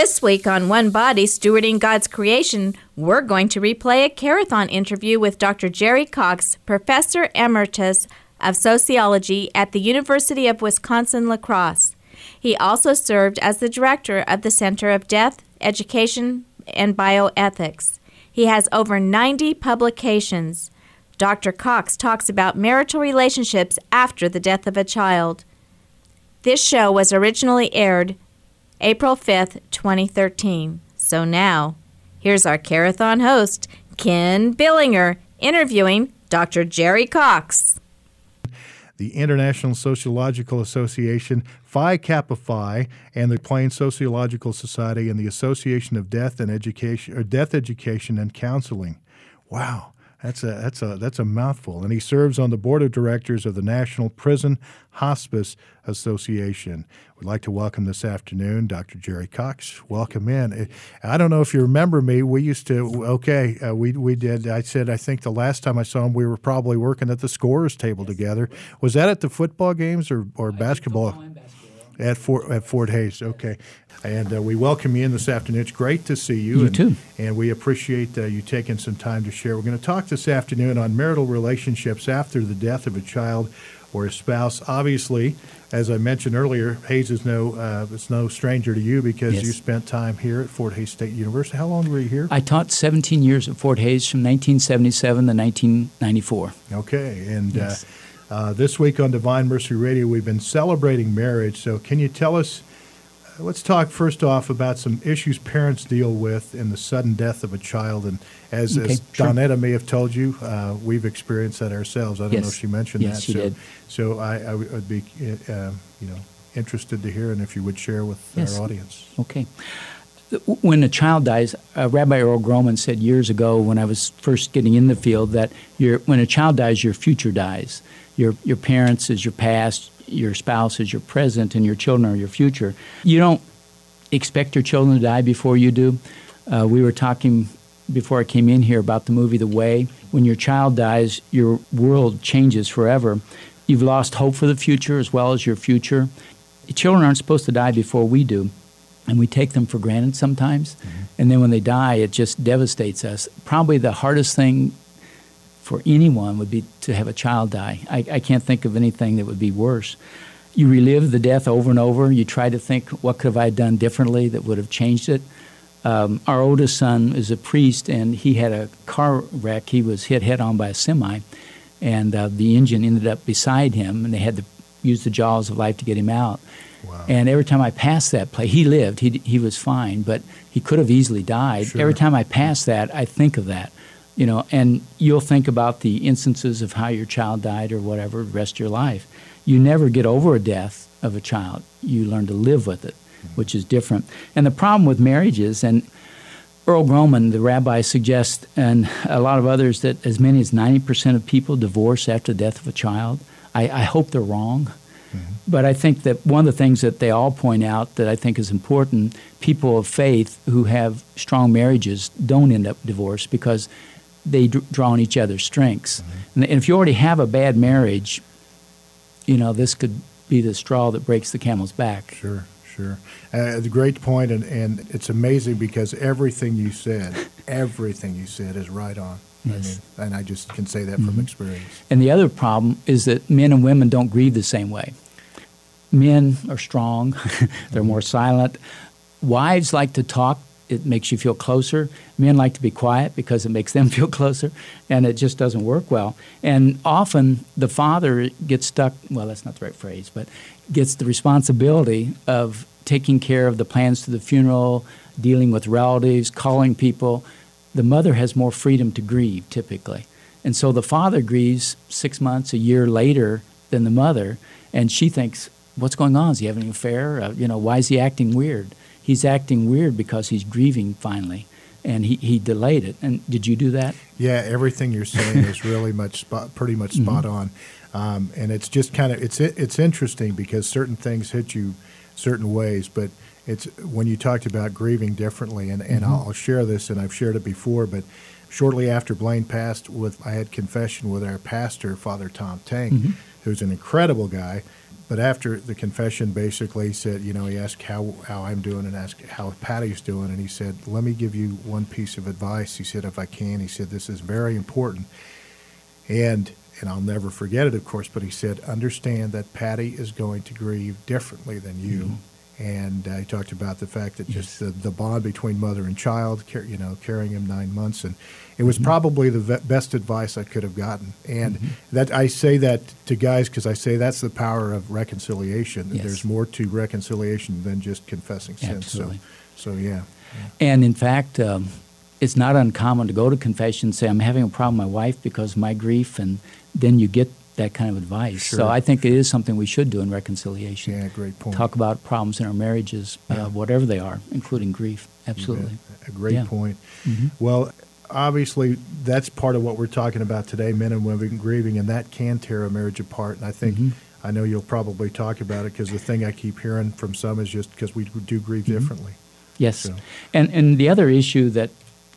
This week on One Body Stewarding God's Creation, we're going to replay a Carathon interview with Dr. Gerry Cox, Professor Emeritus of Sociology at the University of Wisconsin La Crosse. He also served as the director of the Center of Death, Education, and Bioethics. He has over 90 publications. Dr. Cox talks about marital relationships after the death of a child. This show was originally aired April 5th, 2013. So now, here's our Carathon host, Ken Billinger, interviewing Dr. Gerry Cox. The International Sociological Association, Phi Kappa Phi, and the Plain Sociological Society, and the Association of Death and Education, or Death Education and Counseling. Wow. That's a that's a that's a mouthful. And he serves on the board of directors of the National Prison Hospice Association. We'd like to welcome this afternoon Dr. Gerry Cox. Welcome in. I don't know if you remember me. We used to okay. Uh, we we did. I said I think the last time I saw him, we were probably working at the scorers table together. Was that at the football games or or basketball? At Fort at Fort Hays, okay, and uh, we welcome you in this afternoon. It's great to see you. You and, too. And we appreciate uh, you taking some time to share. We're going to talk this afternoon on marital relationships after the death of a child or a spouse. Obviously, as I mentioned earlier, Hays is no uh, it's no stranger to you because Yes. you spent time here at Fort Hays State University. How long were you here? I taught 17 years at Fort Hays from 1977 to 1994. Okay, and Yes. uh, uh, this week on Divine Mercy Radio, we've been celebrating marriage. So, can you tell us? uh, Let's talk first off about some issues parents deal with in the sudden death of a child. And as, Okay, as sure. Donetta may have told you, uh, we've experienced that ourselves. I don't know if she mentioned Yes, that. she so, did. so I, I would be, uh, you know, interested to hear, and if you would share with Yes. our audience. Okay. When a child dies, uh, Rabbi Earl Grollman said years ago when I was first getting in the field that when a child dies, your future dies. Your, your parents is your past, your spouse is your present, and your children are your future. You don't expect your children to die before you do. Uh, we were talking before I came in here about the movie The Way. When your child dies, your world changes forever. You've lost hope for the future as well as your future. Children aren't supposed to die before we do, and we take them for granted sometimes. And then when they die, it just devastates us. Probably the hardest thing for anyone would be to have a child die. I, I can't think of anything that would be worse. You relive the death over and over. You try to think, what could have I done differently that would have changed it? Um, our oldest son is a priest, and he had a car wreck. He was hit head on by a semi, and uh, the engine ended up beside him, and they had to use the jaws of life to get him out. Wow. And every time I passed that place, he lived. He he was fine, but he could have easily died. Sure. Every time I pass that, I think of that, you know. And you'll think about the instances of how your child died or whatever the rest of your life. You never get over a death of a child. You learn to live with it, which is different. And the problem with marriages and Earl Grollman, the rabbi, suggests, and a lot of others, that as many as 90% of people divorce after the death of a child. I, I hope they're wrong. Mm-hmm. But I think that one of the things that they all point out that I think is important people of faith who have strong marriages don't end up divorced because they d- draw on each other's strengths. Mm-hmm. And, and if you already have a bad marriage, you know, this could be the straw that breaks the camel's back. Sure, sure. Uh, it's a great point, and, and it's amazing because everything you said, everything you said is right on. I Yes. mean, and I just can say that from mm-hmm. experience. And the other problem is that men and women don't grieve the same way. Men are strong, they're mm-hmm. more silent. Wives like to talk, it makes you feel closer. Men like to be quiet because it makes them feel closer, and it just doesn't work well. And often the father gets stuck, well, that's not the right phrase, but gets the responsibility of taking care of the plans to the funeral, dealing with relatives, calling people. The mother has more freedom to grieve typically. And so the father grieves six months, a year later than the mother, and she thinks, "What's going on? Is he having an affair? Uh, you know, why is he acting weird? He's acting weird because he's grieving finally, and he, he delayed it. And did you do that? Yeah, everything you're saying is really much spot, pretty much mm-hmm. spot on, um, and it's just kind of it's it's interesting because certain things hit you certain ways, but it's when you talked about grieving differently, and, and I'll, I'll share this, and I've shared it before, but shortly after Blaine passed, with I had confession with our pastor, Father Tom Tang, mm-hmm. who's an incredible guy. But after the confession, basically, said, you know, he asked how, how I'm doing and asked how Patty's doing. And he said, let me give you one piece of advice. He said, if I can, he said, this is very important. And, and I'll never forget it, of course, but he said, understand that Patty is going to grieve differently than you. Mm-hmm and uh, he talked about the fact that just the, the bond between mother and child, you know, carrying him nine months, and it was mm-hmm. probably the best advice I could have gotten. And mm-hmm. that I say that to guys because I say that's the power of reconciliation. Yes. There's more to reconciliation than just confessing sin. So, so yeah. yeah. And in fact. Um, it's not uncommon to go to confession and say, I'm having a problem with my wife because of my grief, and then you get that kind of advice. Sure. So I think it is something we should do in reconciliation. Yeah, great point. Talk about problems in our marriages, uh, yeah. uh, whatever they are, including grief. Absolutely. A great yeah. point. Mm-hmm. Well, obviously, that's part of what we're talking about today men and women grieving, and that can tear a marriage apart. And I think. Mm-hmm. I know you'll probably talk about it because the thing I keep hearing from some is just because we do grieve mm-hmm. differently. Yes, so. and and the other issue that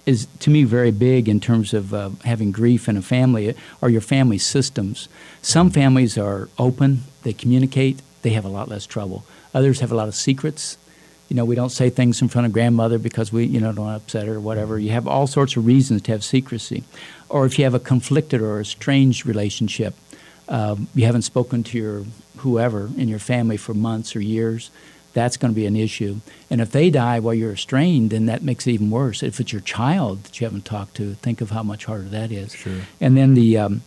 is to me very big in terms of uh, having grief in a family are your family systems. Some families are open, they communicate, they have a lot less trouble. Others have a lot of secrets. You know, we don't say things in front of grandmother because we, you know, don't upset her or whatever. You have all sorts of reasons to have secrecy. Or if you have a conflicted or a strange relationship, um, you haven't spoken to your whoever in your family for months or years, that's going to be an issue. And if they die while you're estranged, then that makes it even worse. If it's your child that you haven't talked to, think of how much harder that is. Sure. And then the um,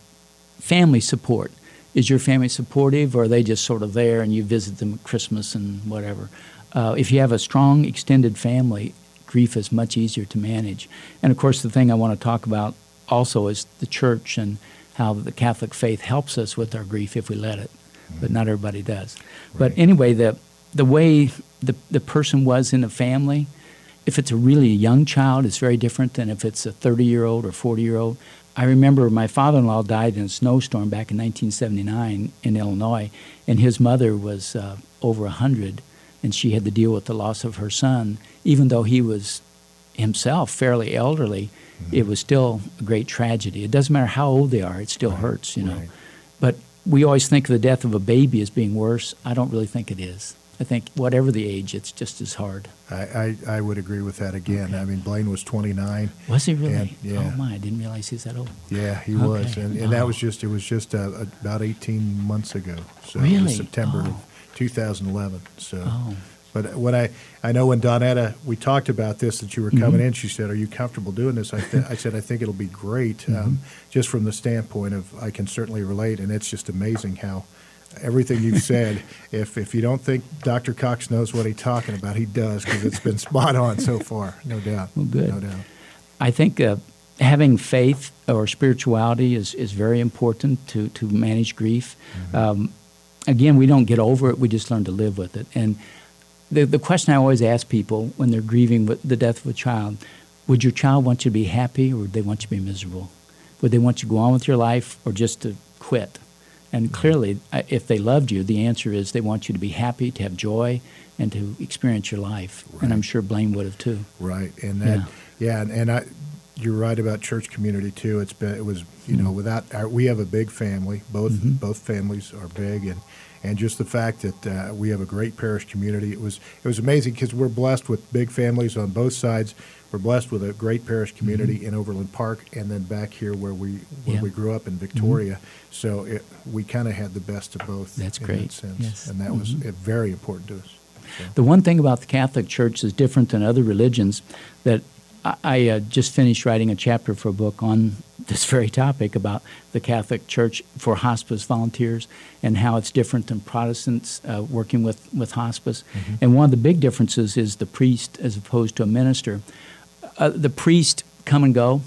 family support. Is your family supportive, or are they just sort of there and you visit them at Christmas and whatever? Uh, if you have a strong extended family, grief is much easier to manage. And of course, the thing I want to talk about also is the church and how the Catholic faith helps us with our grief if we let it, mm-hmm. but not everybody does. Right. But anyway, the the way the, the person was in the family, if it's a really young child, it's very different than if it's a 30 year old or 40 year old. I remember my father in law died in a snowstorm back in 1979 in Illinois, and his mother was uh, over 100, and she had to deal with the loss of her son. Even though he was himself fairly elderly, mm-hmm. it was still a great tragedy. It doesn't matter how old they are, it still right. hurts, you know. Right. But we always think of the death of a baby as being worse. I don't really think it is. I think whatever the age, it's just as hard. I, I, I would agree with that again. Okay. I mean, Blaine was 29. Was he really? And, yeah. Oh my, I didn't realize he's that old. Yeah, he okay. was, and, and that was just it was just uh, about 18 months ago. So really? September oh. of 2011. So. Oh. But when I, I know when Donetta, we talked about this that you were coming mm-hmm. in, she said, "Are you comfortable doing this?" I, th- I said, "I think it'll be great, mm-hmm. um, just from the standpoint of I can certainly relate, and it's just amazing how everything you've said. if if you don't think Dr. Cox knows what he's talking about, he does because it's been spot on so far, no doubt. Well, good. No doubt. I think uh, having faith or spirituality is, is very important to, to manage grief. Mm-hmm. Um, again, we don't get over it; we just learn to live with it. And the the question I always ask people when they're grieving with the death of a child: Would your child want you to be happy, or would they want you to be miserable? Would they want you to go on with your life, or just to quit? And clearly, if they loved you, the answer is they want you to be happy, to have joy, and to experience your life. Right. And I'm sure Blaine would have too. Right, and that, yeah, yeah and, and I, you're right about church community too. It's been, it was, you mm-hmm. know, without our, we have a big family. Both mm-hmm. both families are big, and and just the fact that uh, we have a great parish community. It was it was amazing because we're blessed with big families on both sides. We're blessed with a great parish community mm-hmm. in Overland Park, and then back here where we where yeah. we grew up in Victoria. Mm-hmm. So it, we kind of had the best of both. That's great. That sense, yes. and that was mm-hmm. very important to us. So. The one thing about the Catholic Church is different than other religions that I, uh, just finished writing a chapter for a book on this very topic about the Catholic Church for hospice volunteers and how it's different than Protestants uh, working with, with hospice. Mm-hmm. And one of the big differences is the priest as opposed to a minister. Uh, the priest come and go,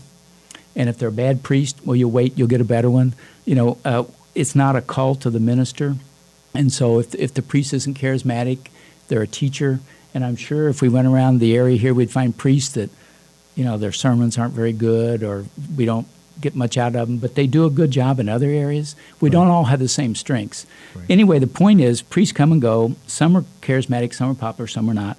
and if they're a bad priest, well, you wait, you'll get a better one. You know, uh, it's not a cult of the minister. And so if, if the priest isn't charismatic, they're a teacher. And I'm sure if we went around the area here, we'd find priests that – you know their sermons aren't very good or we don't get much out of them, but they do a good job in other areas. We right. don't all have the same strengths. Right. Anyway, the point is priests come and go. Some are charismatic, some are popular, some are not.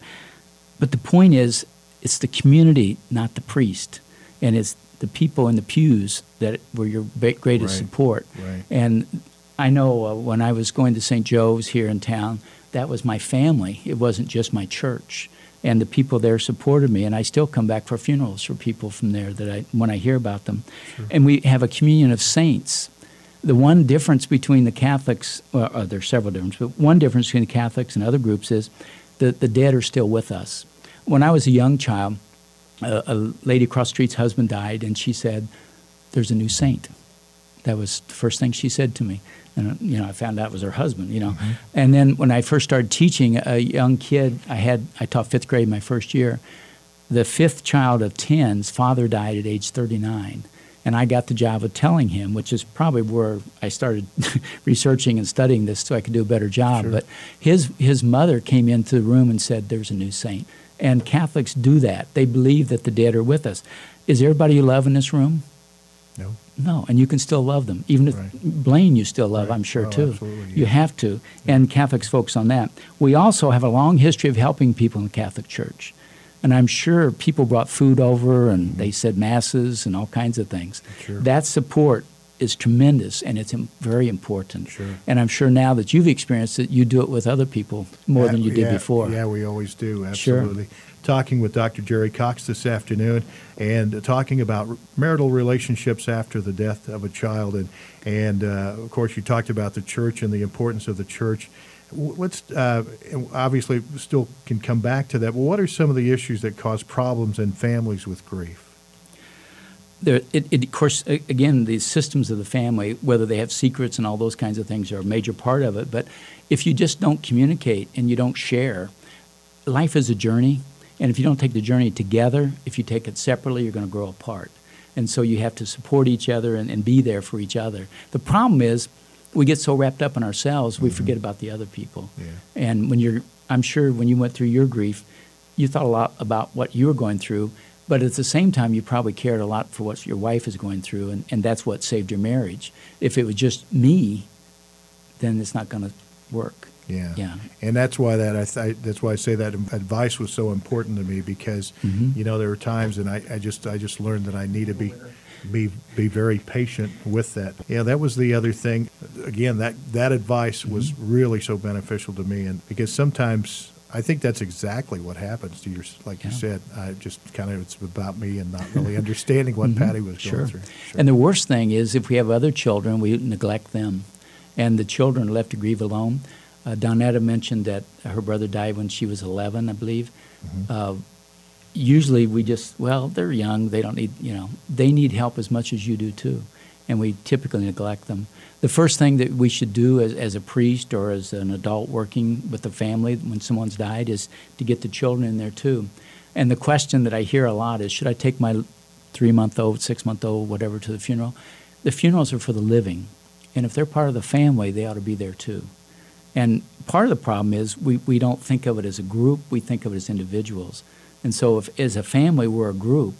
But the point is, it's the community, not the priest, and it's the people in the pews that were your greatest right. support. And I know uh, when I was going to St. Joe's here in town, that was my family. It wasn't just my church. And the people there supported me, and I still come back for funerals for people from there that I, when I hear about them. Sure. And we have a communion of saints. The one difference between the Catholics, well, uh, there's several differences, but one difference between the Catholics and other groups is that the dead are still with us. When I was a young child, a, a lady across the street's husband died, and she said, There's a new saint. That was the first thing she said to me. And, you know, I found out it was her husband, you know. Mm-hmm. And then when I first started teaching, a young kid, I had, I taught fifth grade my first year. The fifth child of 10's father died at age 39 and I got the job of telling him, which is probably where I started researching and studying this so I could do a better job. Sure. But his his mother came into the room and said, "There's a new saint." And Catholics do that. They believe that the dead are with us. Is everybody you love in this room? No. No, and you can still love them. Even if right. Blaine you still love, right. I'm sure oh, too. Absolutely, you have to. Yeah. And Catholics focus on that. We also have a long history of helping people in the Catholic Church. And I'm sure people brought food over and mm-hmm. they said masses and all kinds of things. Sure. That support is tremendous and it's very important. Sure. And I'm sure now that you've experienced it, you do it with other people more yeah, than you did yeah, before. Yeah, we always do. Absolutely. Sure. Talking with Dr. Gerry Cox this afternoon and talking about marital relationships after the death of a child. And, and uh, of course, you talked about the church and the importance of the church. What's uh, obviously still can come back to that. But what are some of the issues that cause problems in families with grief? There, it, it, of course, again, the systems of the family, whether they have secrets and all those kinds of things, are a major part of it. But if you just don't communicate and you don't share, life is a journey. And if you don't take the journey together, if you take it separately, you're going to grow apart. And so you have to support each other and, and be there for each other. The problem is, we get so wrapped up in ourselves, we mm-hmm. forget about the other people. Yeah. And when you're, I'm sure when you went through your grief, you thought a lot about what you were going through, but at the same time, you probably cared a lot for what your wife is going through, and, and that's what saved your marriage. If it was just me, then it's not going to work. Yeah. Yeah. And that's why that I th- that's why I say that advice was so important to me because mm-hmm. you know there were times and I, I just I just learned that I need to be be be very patient with that. Yeah, that was the other thing. Again, that that advice was mm-hmm. really so beneficial to me, and because sometimes I think that's exactly what happens to your, like yeah. you said. I just kind of it's about me and not really understanding what mm-hmm. Patty was sure. going through. Sure. And the worst thing is if we have other children, we neglect them, and the children are left to grieve alone. Uh, Donetta mentioned that her brother died when she was 11, I believe. Mm-hmm. Uh, usually we just well they're young they don't need you know they need help as much as you do too and we typically neglect them. The first thing that we should do as, as a priest or as an adult working with the family when someone's died is to get the children in there too. And the question that i hear a lot is should i take my three month old six month old whatever to the funeral? The funerals are for the living and if they're part of the family they ought to be there too. And part of the problem is we, we don't think of it as a group we think of it as individuals. And so, if as a family we're a group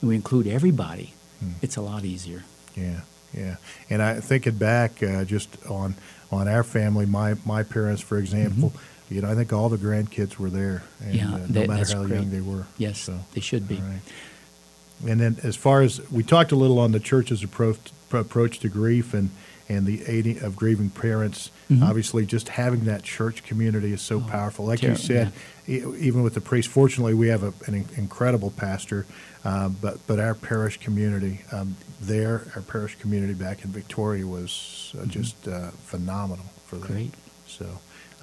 and we include everybody, hmm. it's a lot easier. Yeah, yeah. And I thinking back uh, just on on our family, my my parents, for example. Mm-hmm. You know, I think all the grandkids were there, and, yeah, uh, no matter how great. young they were. Yes, so, they should be. And then, as far as we talked a little on the church's approach approach to grief and and the aiding of grieving parents. Mm-hmm. Obviously, just having that church community is so oh, powerful. Like you said, yeah. e- even with the priest, fortunately, we have a, an incredible pastor. Um, but but our parish community um, there, our parish community back in Victoria was uh, mm-hmm. just uh, phenomenal for that. Great. So.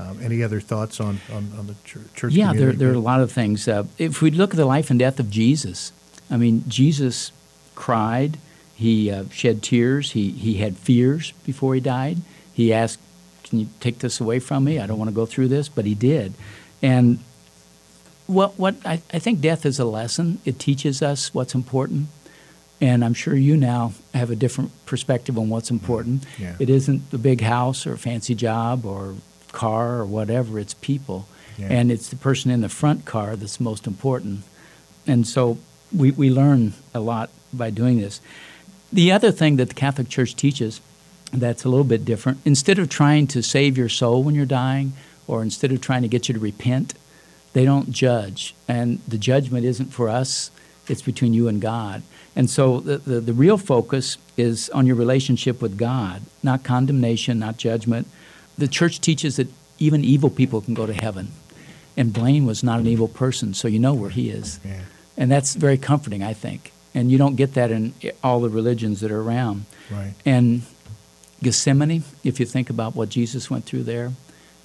Um, any other thoughts on, on, on the church, church yeah, there, there are a lot of things. Uh, if we look at the life and death of Jesus, I mean, Jesus cried, he uh, shed tears. He, he had fears before he died. He asked, Can you take this away from me? I don't want to go through this, but he did. And what, what I, I think death is a lesson. It teaches us what's important. And I'm sure you now have a different perspective on what's important. Yeah. It isn't the big house or a fancy job or car or whatever, it's people. Yeah. And it's the person in the front car that's most important. And so we, we learn a lot by doing this. The other thing that the Catholic Church teaches that's a little bit different, instead of trying to save your soul when you're dying, or instead of trying to get you to repent, they don't judge. And the judgment isn't for us It's between you and God. And so the, the, the real focus is on your relationship with God, not condemnation, not judgment. The church teaches that even evil people can go to heaven. And Blaine was not an evil person, so you know where he is. Yeah. And that's very comforting, I think. And you don't get that in all the religions that are around. Right. And Gethsemane, if you think about what Jesus went through there,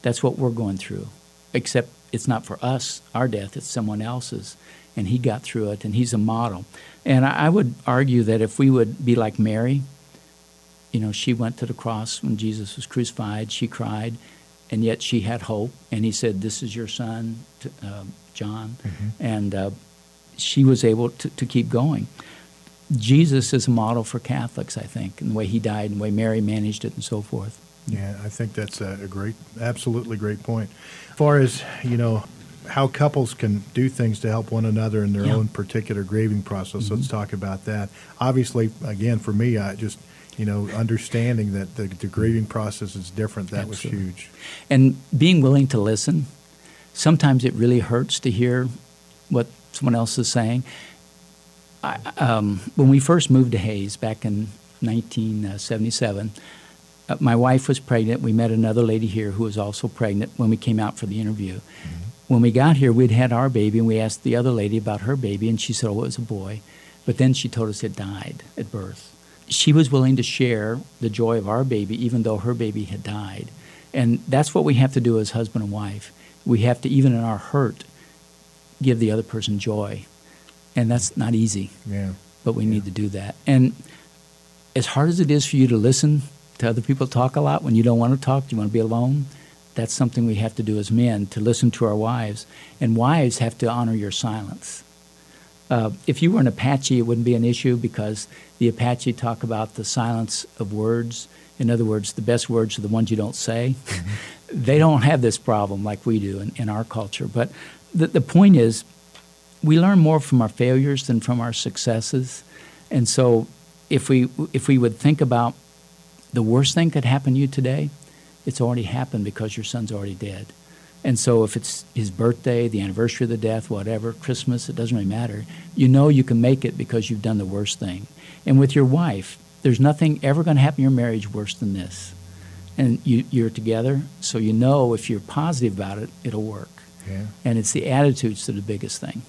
that's what we're going through. Except it's not for us, our death, it's someone else's. And he got through it, and he's a model. And I, I would argue that if we would be like Mary, you know, she went to the cross when Jesus was crucified, she cried, and yet she had hope. And he said, This is your son, uh, John. And uh, she was able to, to keep going. Jesus is a model for Catholics, I think, in the way he died and the way Mary managed it and so forth. Yeah, I think that's a, a great, absolutely great point. As far as, you know, how couples can do things to help one another in their Yeah. Mm-hmm. own particular grieving process, let's talk about that. Obviously, again, for me, I just, you know, understanding that the, the grieving process is different, that Absolutely. was huge. And being willing to listen. Sometimes it really hurts to hear what someone else is saying. I, um, when we first moved to Hays back in 1977, uh, my wife was pregnant. We met another lady here who was also pregnant when we came out for the interview. When we got here, we'd had our baby, and we asked the other lady about her baby, and she said, oh, it was a boy. But then she told us it died at birth. She was willing to share the joy of our baby, even though her baby had died. And that's what we have to do as husband and wife. We have to, even in our hurt, give the other person joy. And that's not easy, Yeah. but we need to do that. And as hard as it is for you to listen to other people talk a lot when you don't want to talk, you want to be alone, that's something we have to do as men to listen to our wives. And wives have to honor your silence. Uh, if you were an Apache, it wouldn't be an issue because the Apache talk about the silence of words. In other words, the best words are the ones you don't say. they don't have this problem like we do in, in our culture. But the, the point is, we learn more from our failures than from our successes. And so, if we if we would think about the worst thing could happen to you today, it's already happened because your son's already dead. And so, if it's his birthday, the anniversary of the death, whatever, Christmas, it doesn't really matter. You know you can make it because you've done the worst thing. And with your wife, there's nothing ever going to happen in your marriage worse than this. And you, you're together, so you know if you're positive about it, it'll work. Yeah. And it's the attitudes that are the biggest thing.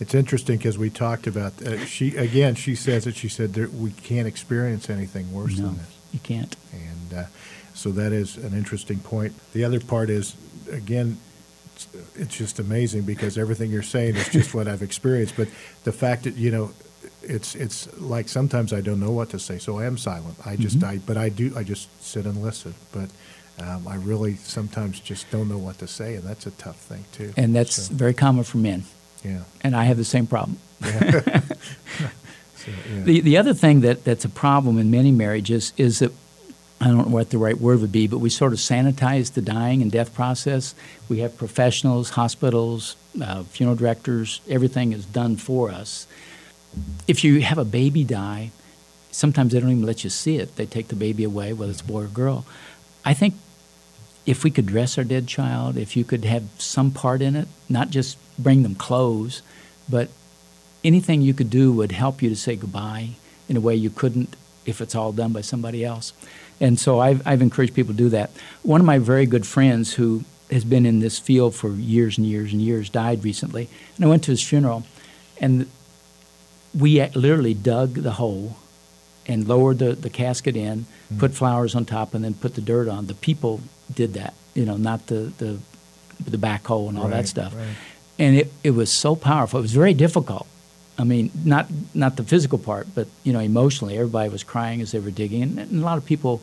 It's interesting because we talked about, uh, she, again, she says it, she said there, we can't experience anything worse No, than this. you can't. And uh, so that is an interesting point. The other part is, again, it's, it's just amazing because everything you're saying is just what I've experienced. But the fact that, you know, it's it's like sometimes I don't know what to say, so I am silent. I just Mhm. I but I do I just sit and listen. But um, I really sometimes just don't know what to say, and that's a tough thing too. And that's So, very common for men. yeah. And I have the same problem. yeah. So, yeah. The, the other thing that, that's a problem in many marriages is that I don't know what the right word would be, but we sort of sanitize the dying and death process. We have professionals, hospitals, uh, funeral directors, everything is done for us. If you have a baby die, sometimes they don't even let you see it. They take the baby away, whether it's a boy or girl. I think if we could dress our dead child, if you could have some part in it, not just bring them clothes, but anything you could do would help you to say goodbye in a way you couldn't if it's all done by somebody else. And so I've, I've encouraged people to do that. One of my very good friends who has been in this field for years and years and years died recently. And I went to his funeral, and we literally dug the hole and lowered the, the casket in, mm-hmm. put flowers on top, and then put the dirt on. The people did that, you know, not the, the, the backhoe and all Right, that stuff. right. And it, it was so powerful. It was very difficult. I mean, not not the physical part, but you know, emotionally, everybody was crying as they were digging, and, and a lot of people,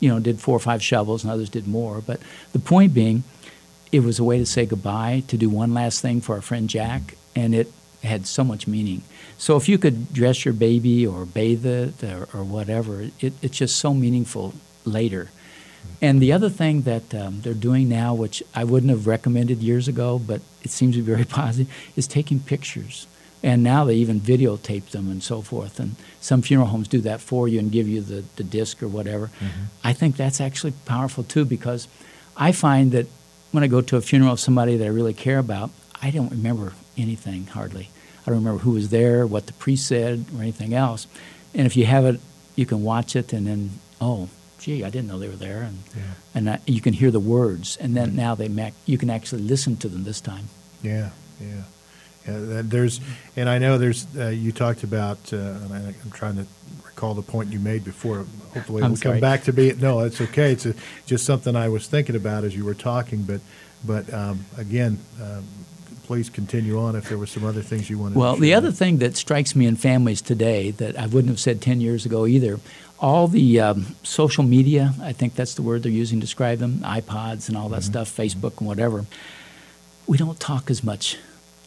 you know, did four or five shovels, and others did more. But the point being, it was a way to say goodbye, to do one last thing for our friend Jack, and it had so much meaning. So if you could dress your baby or bathe it or, or whatever, it, it's just so meaningful later. And the other thing that um, they're doing now, which I wouldn't have recommended years ago, but it seems to be very positive, is taking pictures. And now they even videotape them and so forth. And some funeral homes do that for you and give you the, the disc or whatever. I think that's actually powerful too because I find that when I go to a funeral of somebody that I really care about, I don't remember anything hardly. I don't remember who was there, what the priest said, or anything else. And if you have it, you can watch it, and then oh, gee, I didn't know they were there, and Yeah. and I, you can hear the words, and then now they mac- you can actually listen to them this time. Yeah, yeah. that- there's, and I know there's. Uh, you talked about, uh, and I, I'm trying to recall the point you made before. Hopefully, we'll come back to be. It no, it's okay. It's a, just something I was thinking about as you were talking. But, but um, again, um, please continue on if there were some other things you wanted. to Well, the other thing that strikes me in families today that I wouldn't have said 10 years ago either, all the um, social media, I think that's the word they're using to describe them, iPods and all that stuff, Facebook and whatever, we don't talk as much.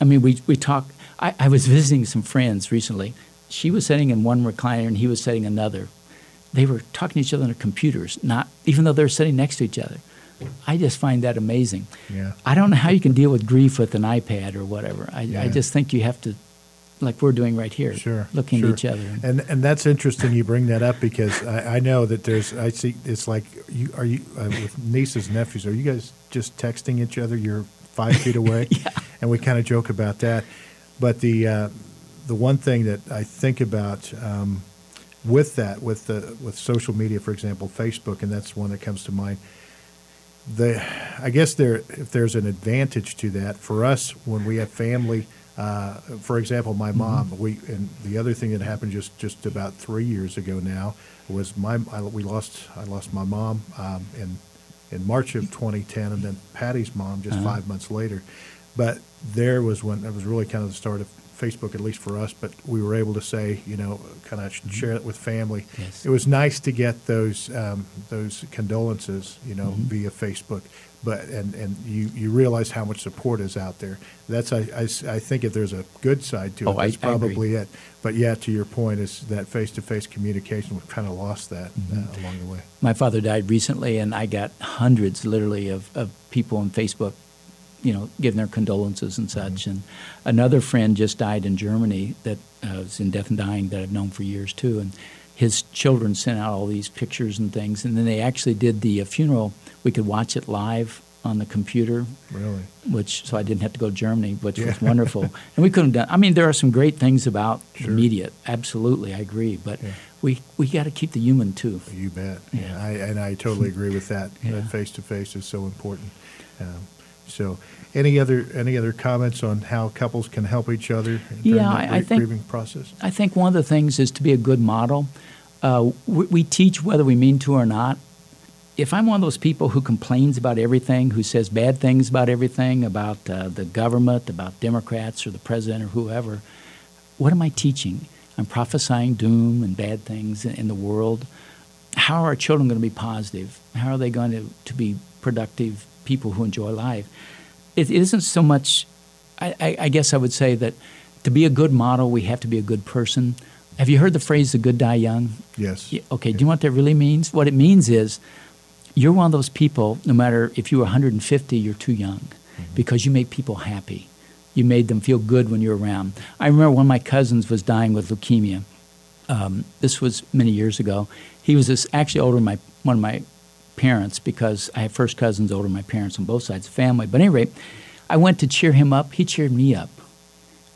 I mean, we, we talk. I, I was visiting some friends recently. She was sitting in one recliner and he was sitting another. They were talking to each other on their computers, not even though they're sitting next to each other. I just find that amazing. Yeah. I don't know how you can deal with grief with an iPad or whatever. I, Yeah. I just think you have to, like we're doing right here, Sure. looking sure. at each other. And and that's interesting you bring that up because I, I know that there's I see it's like you are you uh, with nieces and nephews are you guys just texting each other you're five feet away Yeah. and we kind of joke about that but the uh, the one thing that I think about um, with that with the with social media for example Facebook and that's one that comes to mind the I guess there if there's an advantage to that for us when we have family. Uh, for example, my mom. We and the other thing that happened just just about three years ago now was my I, we lost I lost my mom um, in in March of 2010, and then Patty's mom just Uh-huh. five months later. But there was when it was really kind of the start of Facebook, at least for us. But we were able to say, you know, kind of share it with family. Yes. It was nice to get those um, those condolences, you know, Mhm. via Facebook. But and and you you realize how much support is out there. That's I, I I think if there's a good side to it, Oh, that's I probably it. But yeah, to your point, is that face to face communication. We've kind of lost that Mm-hmm. uh, along the way. My father died recently, and I got hundreds, literally, of, of people on Facebook, you know, giving their condolences and such. And another friend just died in Germany that uh, was in death and dying that I've known for years too. And his children sent out all these pictures and things, and then they actually did the uh, funeral. We could watch it live on the computer, Really. which so I didn't have to go to Germany, which was wonderful. and we couldn't have done. I mean, there are some great things about Sure. the media. Absolutely, I agree. But Yeah. we we got to keep the human too. You bet. Yeah. I, and I totally agree with that. That face to face is so important. Um, so, any other any other comments on how couples can help each other during Yeah, the I- think- grieving process? I think one of the things is to be a good model. Uh, we, we teach whether we mean to or not. If I'm one of those people who complains about everything, who says bad things about everything, about uh, the government, about Democrats or the president or whoever, what am I teaching? I'm prophesying doom and bad things in, in the world. How are our children going to be positive? How are they going to, to be productive people who enjoy life? It, it isn't so much, I, I, I guess I would say that to be a good model, we have to be a good person. Have you heard the phrase "the good die young"? Yes. Yeah, okay, do you know what that really means? What it means is you're one of those people, no matter if you were 150, you're too young because you make people happy. You made them feel good when you're around. I remember one of my cousins was dying with leukemia. Um, this was many years ago. He was this, actually older than my, one of my parents because I have first cousins older than my parents on both sides of the family. But at any rate, I went to cheer him up. He cheered me up.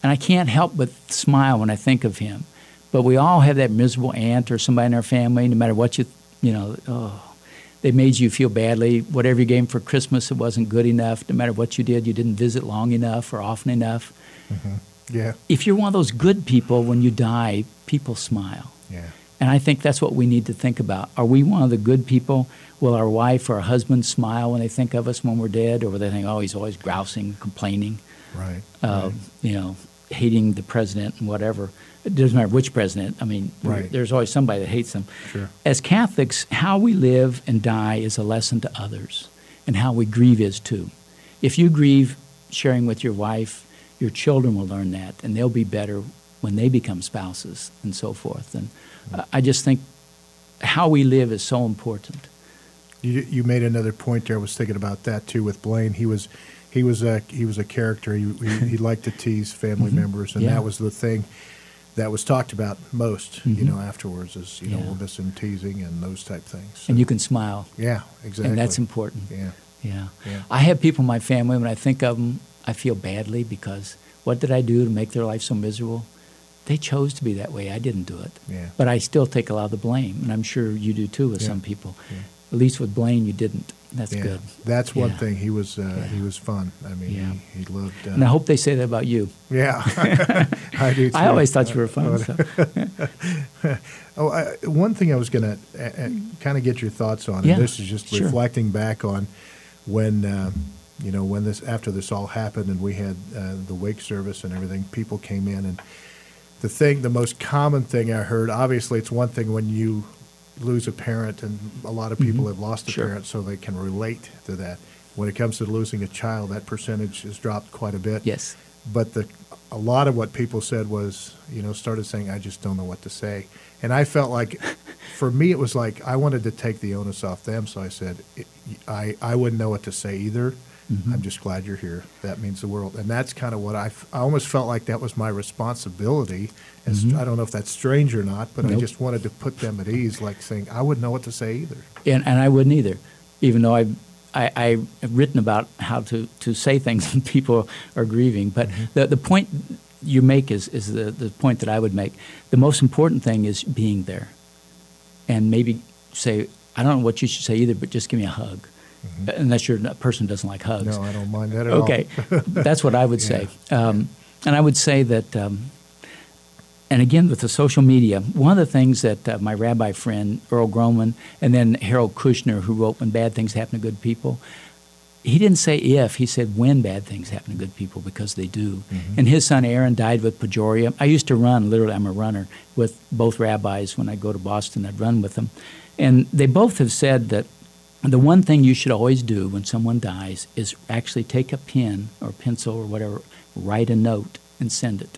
And I can't help but smile when I think of him. But we all have that miserable aunt or somebody in our family, no matter what you, you know, oh, they made you feel badly. Whatever you gave them for Christmas, it wasn't good enough. No matter what you did, you didn't visit long enough or often enough. Mm-hmm. Yeah. If you're one of those good people, when you die, people smile. Yeah. And I think that's what we need to think about. Are we one of the good people? Will our wife or our husband smile when they think of us when we're dead? Or will they think, oh, he's always grousing, complaining, Right. uh, right. you know, hating the president and whatever? It doesn't matter which president. I mean, Right. there's always somebody that hates them. Sure. As Catholics, how we live and die is a lesson to others, and how we grieve is too. If you grieve sharing with your wife, your children will learn that, and they'll be better when they become spouses and so forth. And I just think how we live is so important. You, you made another point there. I was thinking about that too with Blaine. He was he was a he was a character. He he, he liked to tease family members, and Mm-hmm. Yeah. that was the thing that was talked about most. You Mhm. know, afterwards is you know Yeah. we'll miss him teasing and those type things. And you can smile, yeah, exactly. and that's important. Yeah, Yeah. Yeah. I have people in my family, when I think of them, I feel badly because what did I do to make their life so miserable? They chose to be that way. I didn't do it. Yeah. But I still take a lot of the blame, and I'm sure you do too with Yeah. some people. Yeah. At least with Blaine, you didn't. That's good. That's one thing. He was uh, he was fun. I mean, he, he loved. Uh, And I hope they say that about you. yeah, I do. I always thought you were fun. So. Oh, I, one thing I was going to uh, uh, kind of get your thoughts on, Yeah, and this is just sure. reflecting back on when, uh, you know, when this after this all happened and we had uh, the wake service and everything, people came in and the thing, the most common thing I heard, obviously, it's one thing when you lose a parent, and a lot of people have lost a Mm-hmm. Sure. parent, so they can relate to that. When it comes to losing a child, that percentage has dropped quite a bit. Yes. But the a lot of what people said was, you know, started saying, "I just don't know what to say," and I felt like, for me, it was like I wanted to take the onus off them. So I said, "I I wouldn't know what to say either." Mm-hmm. I'm just glad you're here. That means the world, and that's kind of what I. f- I almost felt like that was my responsibility. As I don't know if that's strange or not, but I Mm-hmm. Just wanted to put them at ease, like saying I wouldn't know what to say either. and, and I wouldn't either, even though I, I, I have written about how to, to say things when people are grieving. But the, the point you make is, is the, the point that I would make. The most important thing is being there. And maybe say, I don't know what you should say either, but just give me a hug. Unless you're a person who doesn't like hugs. No, I don't mind that at all. Okay, that's what I would say. Um, and I would say that, um, and again with the social media, one of the things that uh, my rabbi friend Earl Grollman and then Harold Kushner, who wrote "When Bad Things Happen to Good People," he didn't say if, he said when bad things happen to good people because they do. And his son Aaron died with progeria. I used to run, literally, I'm a runner with both rabbis. When I go to Boston, I'd run with them. And they both have said that the one thing you should always do when someone dies is actually take a pen or pencil or whatever, write a note and send it.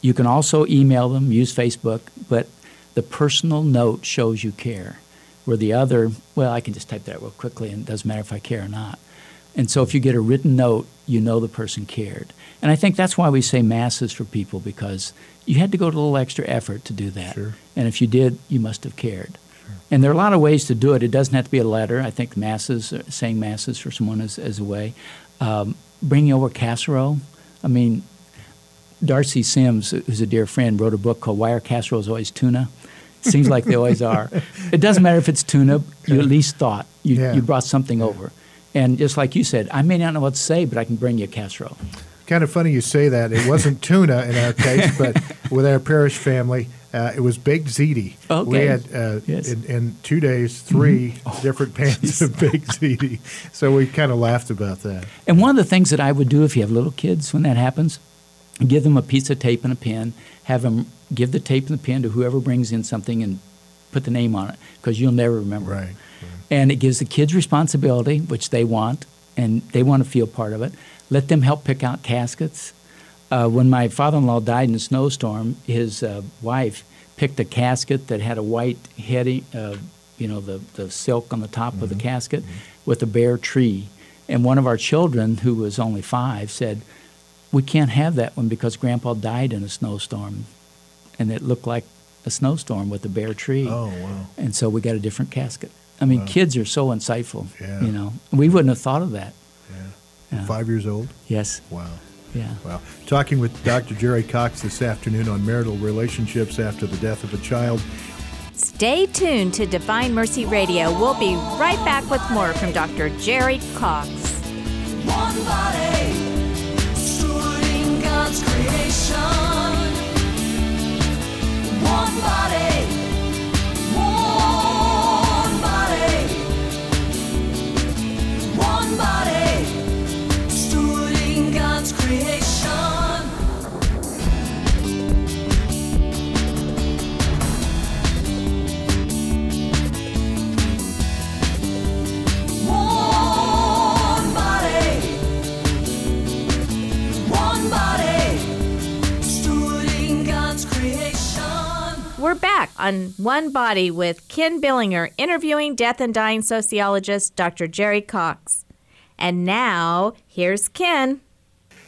You can also email them, use Facebook, but the personal note shows you care. Where the other, well, I can just type that real quickly and it doesn't matter if I care or not. And so if you get a written note, you know the person cared. And I think that's why we say masses for people because you had to go to a little extra effort to do that. Sure. And if you did, you must have cared. And there are a lot of ways to do it. It doesn't have to be a letter. I think masses, uh, saying masses for someone is, is a way. Um, bringing over casserole. I mean, Darcie Sims, who's a dear friend, wrote a book called Why Are Casseroles Always Tuna? It seems like they always are. It doesn't matter if it's tuna, you at least thought. You, Yeah. you brought something over. And just like you said, I may not know what to say, but I can bring you a casserole. Kind of funny you say that. It wasn't tuna in our case, but with our parish family, uh, it was baked ziti. We had uh, Yes. in, in two days 3 Oh, different pans of baked ziti, so we kind of laughed about that. And one of the things that I would do if you have little kids when that happens, give them a piece of tape and a pen, have them give the tape and the pen to whoever brings in something and put the name on it because you'll never remember. Right. And it gives the kids responsibility, which they want, and they want to feel part of it. Let them help pick out caskets. Uh, when my father-in-law died in a snowstorm, his uh, wife picked a casket that had a white heading, uh, you know, the, the silk on the top of the casket with a bare tree. And one of our children, who was only five, said, "We can't have that one because Grandpa died in a snowstorm, and it looked like a snowstorm with a bare tree." Oh wow. and so we got a different casket. I mean, Wow. kids are so insightful. Yeah. You know, we wouldn't have thought of that. Yeah. Yeah. Five years old. Yes. Wow. Yeah. Wow. Talking with Dr. Gerry Cox this afternoon on marital relationships after the death of a child. Stay tuned to Divine Mercy Radio. We'll be right back with more from Dr. Gerry Cox. One body, stewarding God's creation. One body, on One Body with Ken Billinger interviewing death and dying sociologist Dr. Gerry Cox. And now, here's Ken.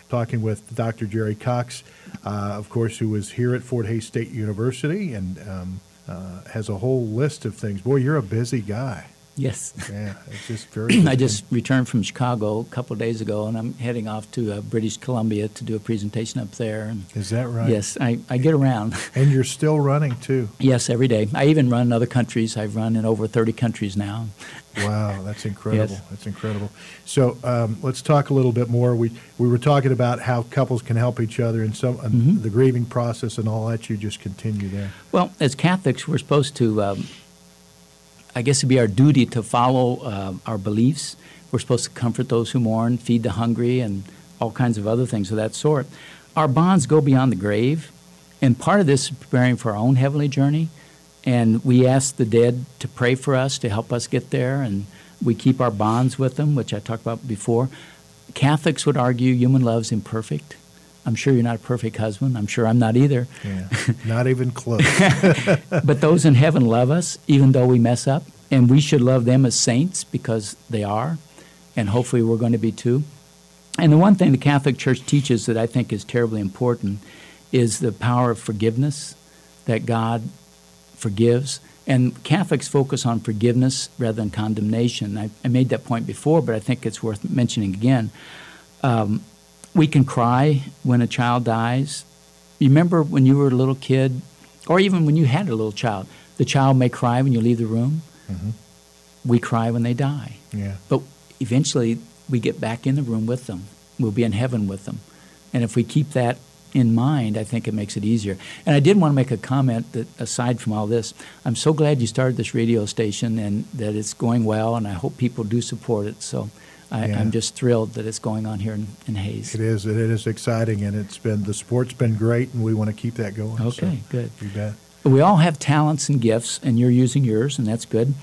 talking with Dr. Gerry Cox, uh, of course, who is here at Fort Hays State University and um, uh, has a whole list of things. Boy, you're a busy guy. Yes. Yeah, it's just very. I just returned from Chicago a couple of days ago, and I'm heading off to uh, British Columbia to do a presentation up there. And Is that right? Yes, I, I get around. And you're still running too. yes, every day. I even run in other countries. I've run in over 30 countries now. Wow, that's incredible. Yes. That's incredible. So um, let's talk a little bit more. We we were talking about how couples can help each other in some and Mhm. the grieving process and all that. You just continue there. Well, as Catholics, we're supposed to, um, I guess it'd be our duty to follow uh, our beliefs. We're supposed to comfort those who mourn, feed the hungry, and all kinds of other things of that sort. Our bonds go beyond the grave, and part of this is preparing for our own heavenly journey. And we ask the dead to pray for us to help us get there, and we keep our bonds with them, which I talked about before. Catholics would argue human love's imperfect. I'm sure you're not a perfect husband. I'm sure I'm not either. Yeah, not even close. But those in heaven love us, even though we mess up, and we should love them as saints because they are, and hopefully we're going to be too. And the one thing the Catholic Church teaches that I think is terribly important is the power of forgiveness, that God forgives. And Catholics focus on forgiveness rather than condemnation. I, I made that point before, but I think it's worth mentioning again. Um, we can cry when a child dies. You remember when you were a little kid, or even when you had a little child, the child may cry when you leave the room. Mhm. We cry when they die. Yeah, But eventually, we get back in the room with them. We'll be in heaven with them. And if we keep that in mind, I think it makes it easier. And I did want to make a comment that, aside from all this, I'm so glad you started this radio station and that it's going well, and I hope people do support it. So I, Yeah. I'm just thrilled that it's going on here in, in Hays. it is. It is exciting, and it's been the sport's been great, and we want to keep that going. so Okay, good. You bet. We all have talents and gifts, and you're using yours, and that's good.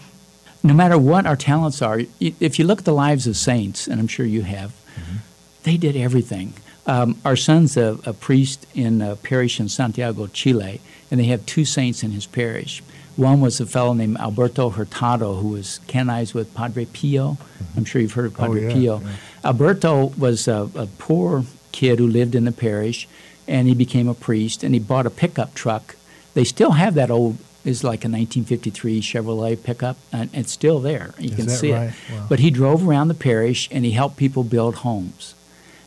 No matter what our talents are, if you look at the lives of saints, and I'm sure you have, they did everything. Um, our son's a, a priest in a parish in Santiago, Chile, and they have two saints in his parish. One was a fellow named Alberto Hurtado, who was canonized with Padre Pio. Mm-hmm. I'm sure you've heard of Oh, Padre yeah, Pio. yeah. Alberto was a, a poor kid who lived in the parish, and he became a priest, and he bought a pickup truck. They still have that old, is like a 1953 Chevrolet pickup, and it's still there. You Is can see right? it. Wow. But he drove around the parish, and he helped people build homes.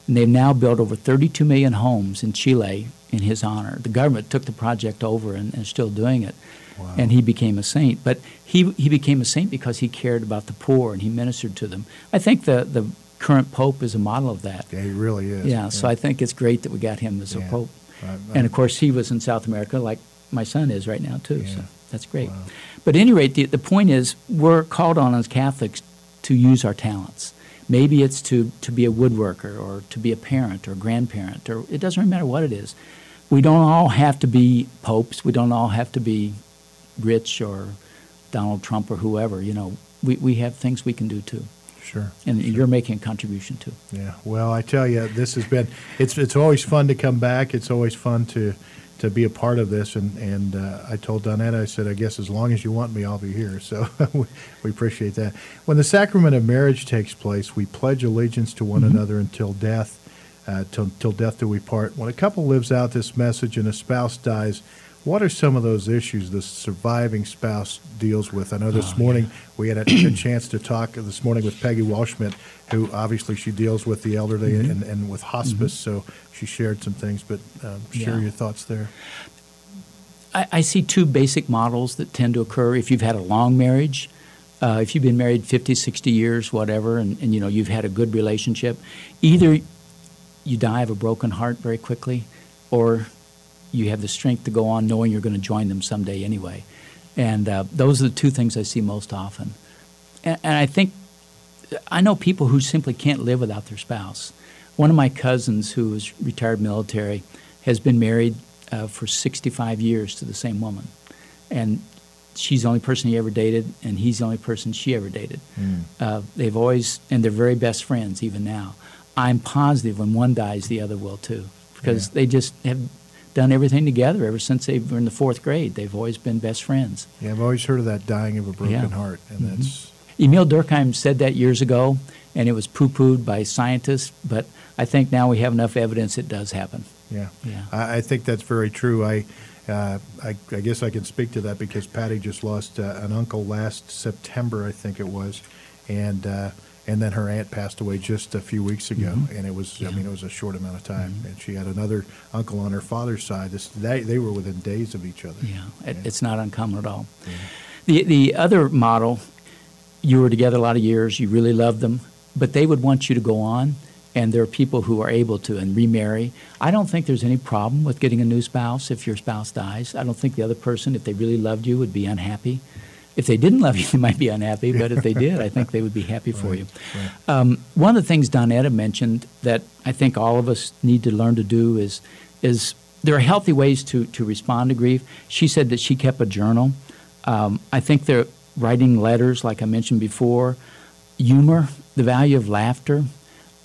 And they've now built over 32 million homes in Chile in his honor. The government took the project over and is still doing it. Wow. And he became a saint. But he, he became a saint because he cared about the poor and he ministered to them. I think the, the current pope is a model of that. Yeah, he really is. Yeah, so I think it's great that we got him as a pope. I- I- And of course, he was in South America like my son is right now, too. Yeah. So that's great. Wow. But at any rate, the, the point is, we're called on as Catholics to use our talents. Maybe it's to, to be a woodworker or to be a parent or grandparent, or it doesn't really matter what it is. We don't all have to be popes. We don't all have to be rich or Donald Trump or whoever. You know, we, we have things we can do too. Sure. And you're making a contribution too. Yeah. Well, I tell you, this has been. It's it's always fun to come back. It's always fun to to be a part of this. And and uh, I told Donetta, I said, I guess as long as you want me, I'll be here. So we, we appreciate that. When the sacrament of marriage takes place, we pledge allegiance to one another until death. Uh, till, till death do we part. When a couple lives out this message and a spouse dies, what are some of those issues the surviving spouse deals with? I know this Oh, morning we had a, a chance to talk this morning with Peggy Walschmidt, who obviously she deals with the elderly Mm-hmm. and, and with hospice, so she shared some things. But um, share Yeah. your thoughts there. I, I see two basic models that tend to occur if you've had a long marriage. Uh, if you've been married 50, 60 years, whatever, and, and you know you've had a good relationship, either you die of a broken heart very quickly, or you have the strength to go on knowing you're going to join them someday anyway. And uh, those are the two things I see most often. And, and I think I know people who simply can't live without their spouse. One of my cousins, who is retired military, has been married uh, for 65 years to the same woman. And she's the only person he ever dated, and he's the only person she ever dated. Uh, they've always, and they're very best friends even now. I'm positive when one dies, the other will too, because Yeah. they just have done everything together ever since they were in the fourth grade. They've always been best friends. Yeah, I've always heard of that dying of a broken Yeah. Mm-hmm. heart, and that's Emil Durkheim said that years ago, and it was poo pooed by scientists, but I think now we have enough evidence it does happen. yeah. Yeah. I, I think that's very true. I uh, I, I guess I can speak to that because Patty just lost uh, an uncle last September, I think it was, and uh, and then her aunt passed away just a few weeks ago, mm-hmm. and it was I mean it was a short amount of time, mm-hmm. and she had another uncle on her father's side. This they, they were within days of each other. Yeah, it, it's not uncommon at all. The the other model, you were together a lot of years, you really loved them, but they would want you to go on, and there are people who are able to and remarry. I don't think there's any problem with getting a new spouse if your spouse dies. I don't think the other person, if they really loved you, would be unhappy. If they didn't love you, they might be unhappy, but if they did, I think they would be happy for you. Um, one of the things Donetta mentioned that I think all of us need to learn to do is is there are healthy ways to, to respond to grief. She said that she kept a journal. Um, I think they're writing letters, like I mentioned before, humor, the value of laughter.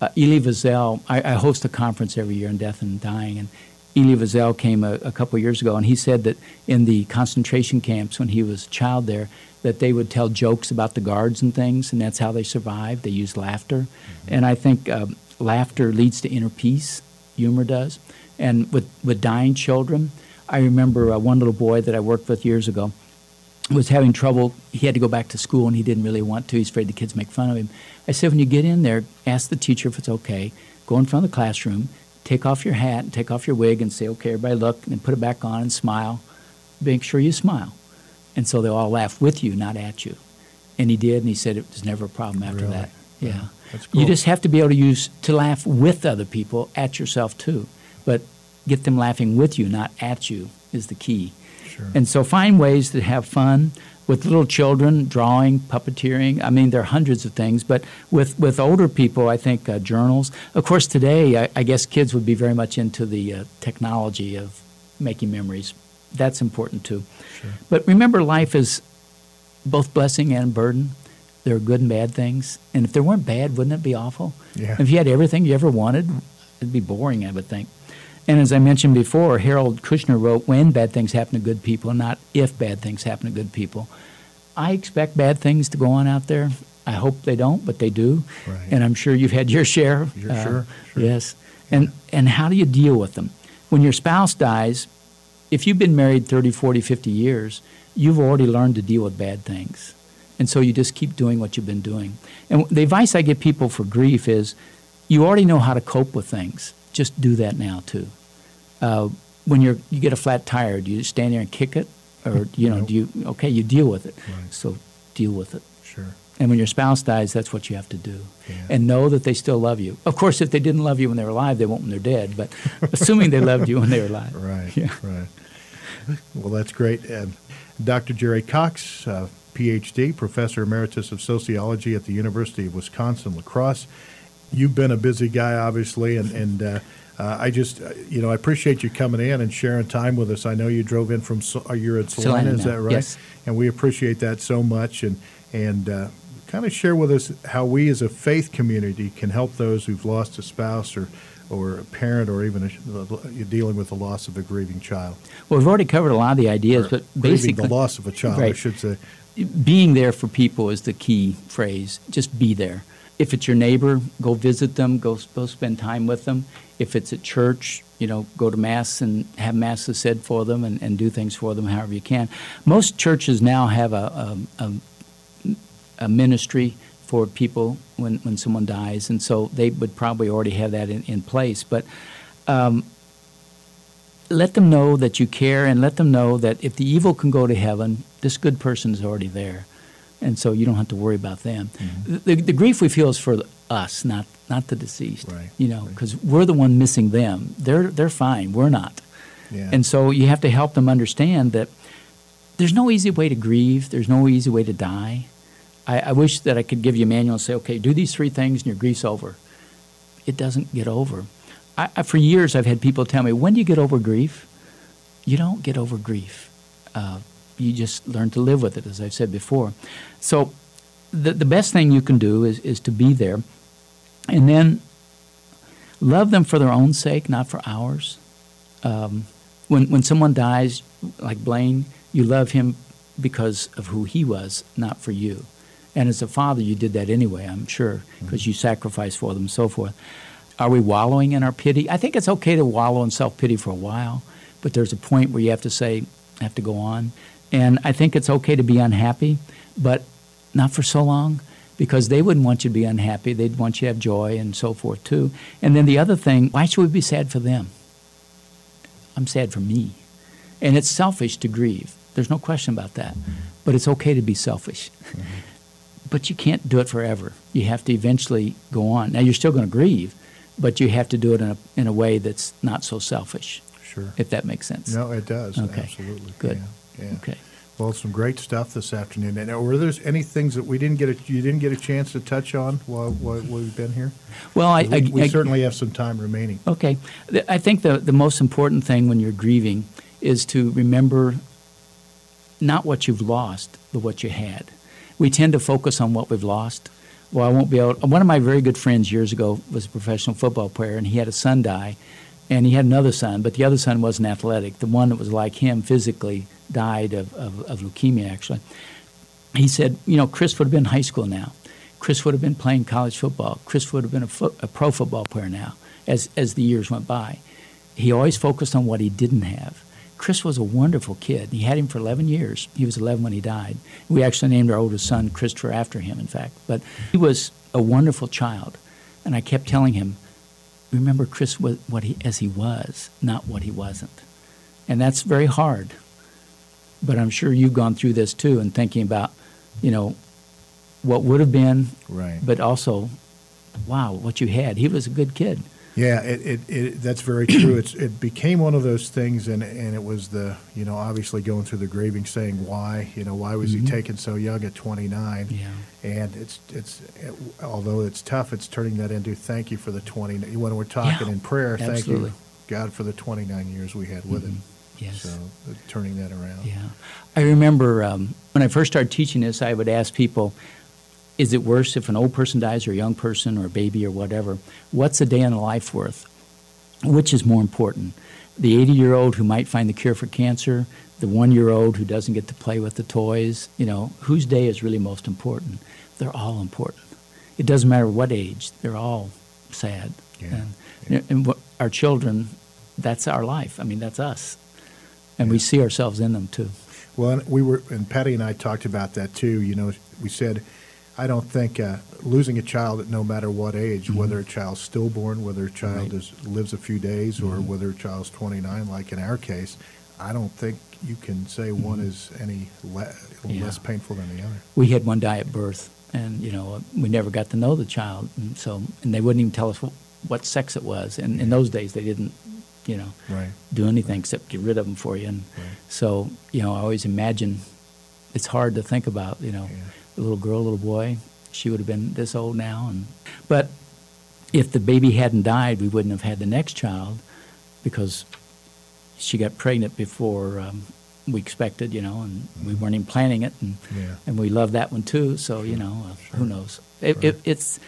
Uh, Elie Wiesel, I, I host a conference every year on death and dying, and Elie Wiesel came a, a couple years ago, and he said that in the concentration camps when he was a child there, that they would tell jokes about the guards and things, and that's how they survived. They used laughter, and I think um, laughter leads to inner peace. Humor does, and with with dying children, I remember uh, one little boy that I worked with years ago was having trouble. He had to go back to school and he didn't really want to. He's afraid the kids make fun of him. I said, when you get in there, ask the teacher if it's okay. Go in front of the classroom, take off your hat and take off your wig and say, okay, everybody look, and put it back on and smile. Make sure you smile. And so they all laugh with you, not at you. And he did, and he said it was never a problem after Really? that. Yeah. That's You just have to be able to use to laugh with other people, at yourself too. But get them laughing with you, not at you, is the key. Sure. And so find ways to have fun with little children, drawing, puppeteering. I mean, there are hundreds of things. But with, with older people, I think uh, journals. Of course, today, I, I guess kids would be very much into the uh, technology of making memories. That's important too. Sure. But remember, life is both blessing and burden. There are good and bad things. And if there weren't bad, wouldn't it be awful? Yeah. If you had everything you ever wanted, it'd be boring, I would think. And as I mentioned before, Harold Kushner wrote, When bad things happen to good people, not if bad things happen to good people. I expect bad things to go on out there. I hope they don't, but they do. Right. And I'm sure you've had your share. You're Uh, sure, sure. Yes. And, and how do you deal with them? When your spouse dies, if you've been married 30, 40, 50 years, you've already learned to deal with bad things. And so you just keep doing what you've been doing. And the advice I give people for grief is you already know how to cope with things. Just do that now, too. Uh, when you're, you get a flat tire, do you stand there and kick it? Or, you know, Nope. do you, okay, you deal with it. Right. So deal with it. Sure. And when your spouse dies, that's what you have to do. Yeah. And know that they still love you. Of course, if they didn't love you when they were alive, they won't when they're dead. But assuming they loved you when they were alive. Right. Yeah. Right. Well, that's great. Um, Dr. Gerry Cox, uh, PhD, Professor Emeritus of Sociology at the University of Wisconsin La Crosse. You've been a busy guy, obviously, and, and uh, uh, I just, uh, you know, I appreciate you coming in and sharing time with us. I know you drove in from, uh, you're at Salina, Salina is that right? yes. And we appreciate that so much. And, and uh, kind of share with us how we as a faith community can help those who've lost a spouse or, or a parent or even a, you're dealing with the loss of a grieving child. Well, we've already covered a lot of the ideas, Or but basically, the loss of a child, I should say. being there for people is the key phrase. Just be there. If it's your neighbor, go visit them, go, go spend time with them. If it's at church, you know, go to Mass and have Masses said for them and, and do things for them however you can. Most churches now have a, a, a, a ministry for people when, when someone dies, and so they would probably already have that in, in place. But um, let them know that you care and let them know that if the evil can go to heaven, this good person is already there. And so you don't have to worry about them. Mm-hmm. The, the grief we feel is for us, not, not the deceased. Right, You know, right. because we're the one missing them. They're, they're fine. We're not. Yeah. And so you have to help them understand that there's no easy way to grieve. There's no easy way to die. I, I wish that I could give you a manual and say, okay, do these three things and your grief's over. It doesn't get over. I, I, for years, I've had people tell me, when do you get over grief? You don't get over grief. Uh, you just learn to live with it, as I've said before. So the, the best thing you can do is, is to be there and then love them for their own sake, not for ours. Um, when, when someone dies, like Blaine, you love him because of who he was, not for you. And as a father, you did that anyway, I'm sure, because you sacrificed for them and so forth. Are we wallowing in our pity? I think it's okay to wallow in self pity for a while, but there's a point where you have to say, I have to go on. And I think it's okay to be unhappy, but not for so long because they wouldn't want you to be unhappy. They'd want you to have joy and so forth too. And then the other thing, why should we be sad for them? I'm sad for me. And it's selfish to grieve. There's no question about that. But it's okay to be selfish. Mm-hmm. But you can't do it forever. You have to eventually go on. Now, you're still going to grieve, but you have to do it in a, in a way that's not so selfish, Sure. if that makes sense. No, it does. Okay. Absolutely. Good. Yeah. Yeah. Okay. Well, some great stuff this afternoon. And uh, were there any things that we didn't get a, you didn't get a chance to touch on while, while we've been here? Well, I, we, I, we I- certainly have some time remaining. Okay. I think the, the most important thing when you're grieving is to remember not what you've lost, but what you had. We tend to focus on what we've lost. Well, I won't be able. One of my very good friends years ago was a professional football player, and he had a son die, and he had another son, but the other son wasn't athletic. The one that was like him physically died of, of, of leukemia, actually. He said, you know, Chris would have been in high school now. Chris would have been playing college football. Chris would have been a, fo- a pro football player now as, as the years went by. He always focused on what he didn't have. Chris was a wonderful kid. He had him for 11 years. He was 11 when he died. We actually named our oldest son Christopher after him, in fact. But he was a wonderful child. And I kept telling him, remember Chris what he, as he was, not what he wasn't. And that's very hard. But I'm sure you've gone through this too and thinking about, you know, what would have been, Right. but also, wow, what you had. He was a good kid. Yeah, it, it, it that's very true. It's it became one of those things, and and it was the you know obviously going through the grieving, saying why you know why was Mhm. he taken so young at 29? Yeah. And it's it's it, although it's tough, it's turning that into thank you for the 20 when we're talking Yeah, in prayer. Thank you, God, for the 29 years we had with him. Yes. So uh, turning that around. Yeah. I remember um, when I first started teaching this, I would ask people, is it worse if an old person dies or a young person or a baby or whatever? What's a day in a life worth? Which is more important? The 80 year old who might find the cure for cancer, the one year old who doesn't get to play with the toys, you know, whose day is really most important? They're all important. It doesn't matter what age, they're all sad. Yeah. And, and what, our children, that's our life. I mean, that's us. And we see ourselves in them too. Well, and we were, and Patty and I talked about that too. You know, we said, I don't think uh, losing a child at no matter what age, whether a child's stillborn, whether a child Mm-hmm. Right. Mm-hmm. is lives a few days, or whether a child's 29, like in our case, I don't think you can say one is any le- Mm-hmm. Yeah. less painful than the other. we had one die at birth, and you know we never got to know the child, and so and they wouldn't even tell us what, what sex it was. And in those days, they didn't, you know, Right. do anything except get rid of them for you. And Right. so you know, I always imagine it's hard to think about. You know, Yeah. A little girl, a little boy, she would have been this old now, and but if the baby hadn't died, we wouldn't have had the next child because she got pregnant before um, we expected, you know, and we weren't even planning it, and Yeah. and we love that one too. So you know, uh, who knows? It, Sure. it, it's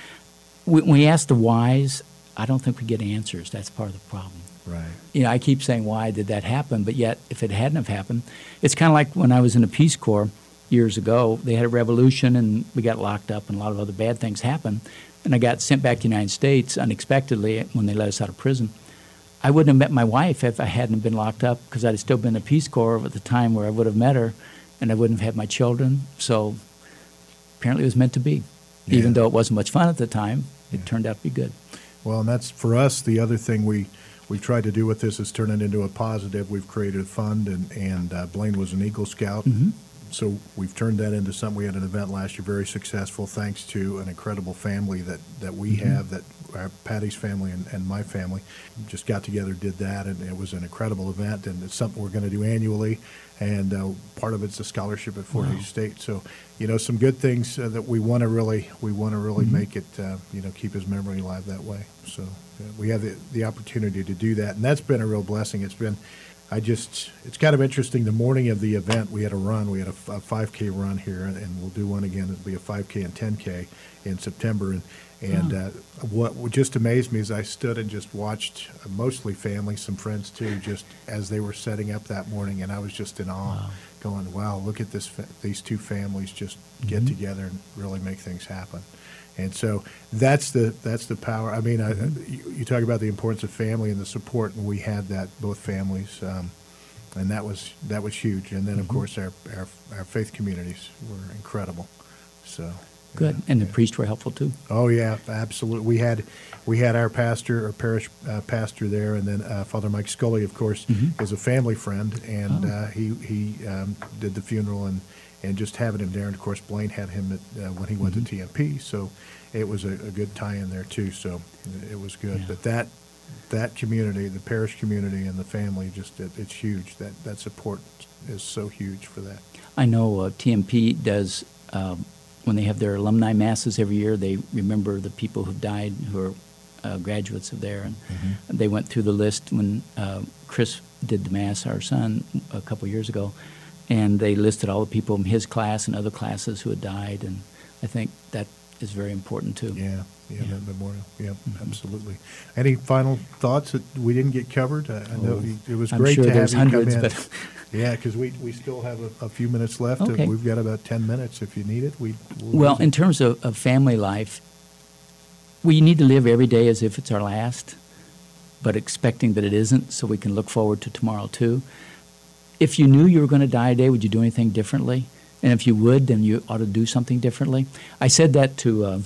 when we ask the whys, I don't think we get answers. That's part of the problem. Right. You know, I keep saying, why did that happen? But yet, if it hadn't have happened, it's kind of like when I was in the Peace Corps years ago. They had a revolution, and we got locked up, and a lot of other bad things happened. And I got sent back to the United States unexpectedly when they let us out of prison. I wouldn't have met my wife if I hadn't been locked up because I'd have still been in the Peace Corps at the time where I would have met her, and I wouldn't have had my children. So apparently, it was meant to be. Even though it wasn't much fun at the time, it Yeah. turned out to be good. Well, and that's for us. The other thing we we tried to do with this is turn it into a positive. We've created a fund, and and uh, Blaine was an Eagle Scout, Mhm. So we've turned that into something. We had an event last year, very successful, thanks to an incredible family that that we have. That our Patty's family and, and my family just got together, did that, and it was an incredible event. And it's something we're going to do annually. And uh, part of it's a scholarship at Fort Wow. Hays State. So, you know, some good things uh, that we want to really we want to really make it uh, you know keep his memory alive that way. So uh, we have the, the opportunity to do that, and that's been a real blessing. It's been, I just, it's kind of interesting. The morning of the event, we had a run. We had a 5K run here, and, and we'll do one again. It'll be a 5K and 10K in September. And and uh, what just amazed me is I stood and just watched uh, mostly family, some friends too, just as they were setting up that morning, and I was just in awe, Wow. going, "Wow, look at this! Fa- these two families just get Mhm. together and really make things happen." And so that's the that's the power. I mean, I, you, you talk about the importance of family and the support, and we had that both families. Um, and that was that was huge. And then of course our, our our faith communities were incredible. So Good. yeah, And the yeah. priests were helpful too. Oh yeah, absolutely. We had we had our pastor, our parish uh, pastor there, and then uh, Father Mike Scully, of course, is a family friend, and Oh. uh, he he um, did the funeral and and just having him there. And of course, Blaine had him at, uh, when he went to TMP, so it was a, a good tie-in there too. So it was good. Yeah. But that that community, the parish community, and the family, just it, it's huge. That that support is so huge for that. I know uh, TMP does, um, when they have their alumni masses every year, they remember the people who've died who are uh, graduates of there. And they went through the list when uh, Chris did the mass, our son, a couple years ago. And they listed all the people in his class and other classes who had died. And I think that is very important too. Yeah, yeah, Yeah. Mm-hmm. that memorial. Yeah, absolutely. Any final thoughts that we didn't get covered? I, I know Oh, you- it was I'm great sure to have you hundreds, come in. but- yeah, because we, we still have a, a few minutes left. Okay. We've got about ten minutes if you need it. We we'll Well, in terms of, of family life, we need to live every day as if it's our last, but expecting that it isn't, so we can look forward to tomorrow too. If you knew you were going to die today, would you do anything differently? And if you would, then you ought to do something differently. I said that to uh,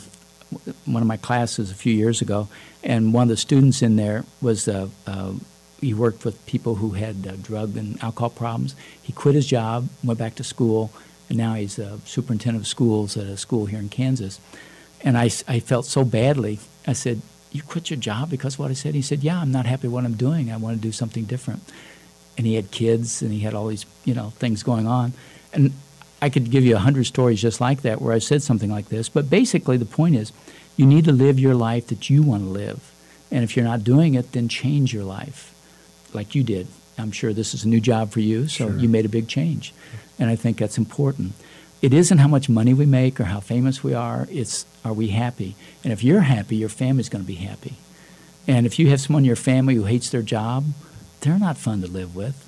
one of my classes a few years ago, and one of the students in there was uh, uh, he worked with people who had uh, drug and alcohol problems. He quit his job, went back to school, and now he's a superintendent of schools at a school here in Kansas. And I, I felt so badly. I said, "You quit your job because of what I said?" He said, "Yeah, I'm not happy with what I'm doing. I want to do something different." And he had kids, and he had all these you know things going on, and I could give you a hundred stories just like that where I said something like this. But basically, the point is, you need to live your life that you want to live, and if you're not doing it, then change your life, like you did. I'm sure this is a new job for you, so Sure. you made a big change, and I think that's important. It isn't how much money we make or how famous we are. It's are we happy? And if you're happy, your family's going to be happy. And if you have someone in your family who hates their job, they're not fun to live with.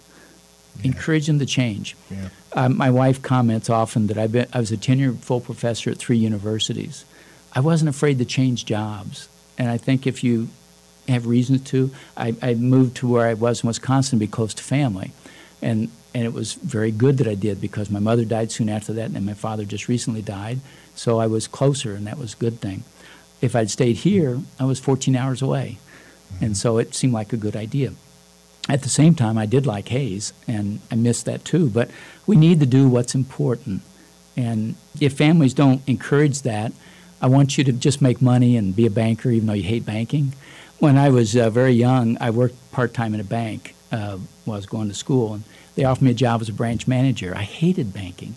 Encourage them to change. yeah, Uh, my wife comments often that I've been, I was a tenured full professor at three universities. I wasn't afraid to change jobs. And I think if you have reasons to, I, I moved to where I was in Wisconsin to be close to family. And, and it was very good that I did because my mother died soon after that, and then my father just recently died. So I was closer, and that was a good thing. If I'd stayed here, I was 14 hours away. And so it seemed like a good idea. At the same time, I did like Hays, and I missed that too. But we need to do what's important. And if families don't encourage that, I want you to just make money and be a banker, even though you hate banking. When I was uh, very young, I worked part time in a bank uh, while I was going to school, and they offered me a job as a branch manager. I hated banking.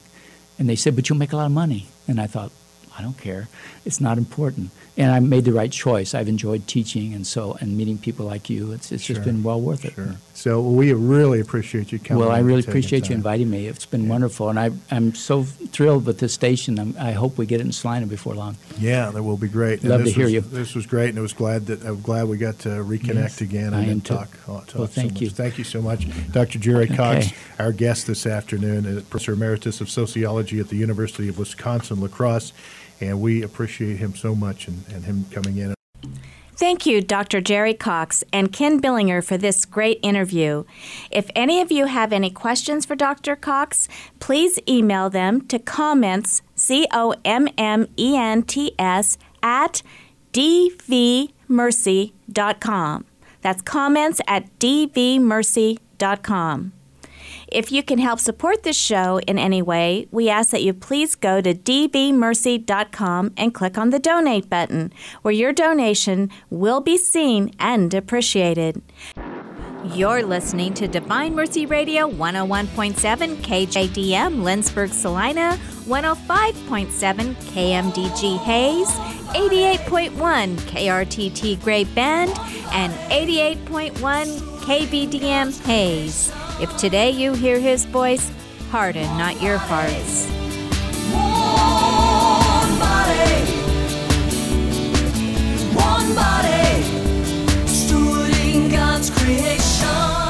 And they said, But you'll make a lot of money. And I thought, I don't care. It's not important. And I made the right choice. I've enjoyed teaching and so and meeting people like you. It's, it's Sure. just been well worth it. sure. So we really appreciate you coming. Well, I really appreciate you inviting me. It's been Yeah. wonderful, and I, I'm so thrilled with this station. I'm, I hope we get it in Salina before long. Yeah, that will be great. Love to this hear was- you. This was great, and it was glad that I'm glad we got to reconnect Yes, again and I am talk. uh, talk Well, so thank much. you. Thank you so much, Dr. Gerry Cox, Okay. our guest this afternoon, is Professor Emeritus of Sociology at the University of Wisconsin La Crosse, and we appreciate him so much and, and him coming in. Thank you, Dr. Gerry Cox and Ken Billinger, for this great interview. If any of you have any questions for Dr. Cox, please email them to comments, C O M M E N T S, at dvmercy.com. That's comments at dvmercy.com. If you can help support this show in any way, we ask that you please go to dvmercy.com and click on the donate button, where your donation will be seen and appreciated. You're listening to Divine Mercy Radio 101.7 KJDM Lindsborg Salina, 105.7 KMDG Hays, 88.1 KRTT Great Bend, and 88.1 KBDM Hays. If today you hear his voice, harden not your hearts. One body, one body, stood in God's creation.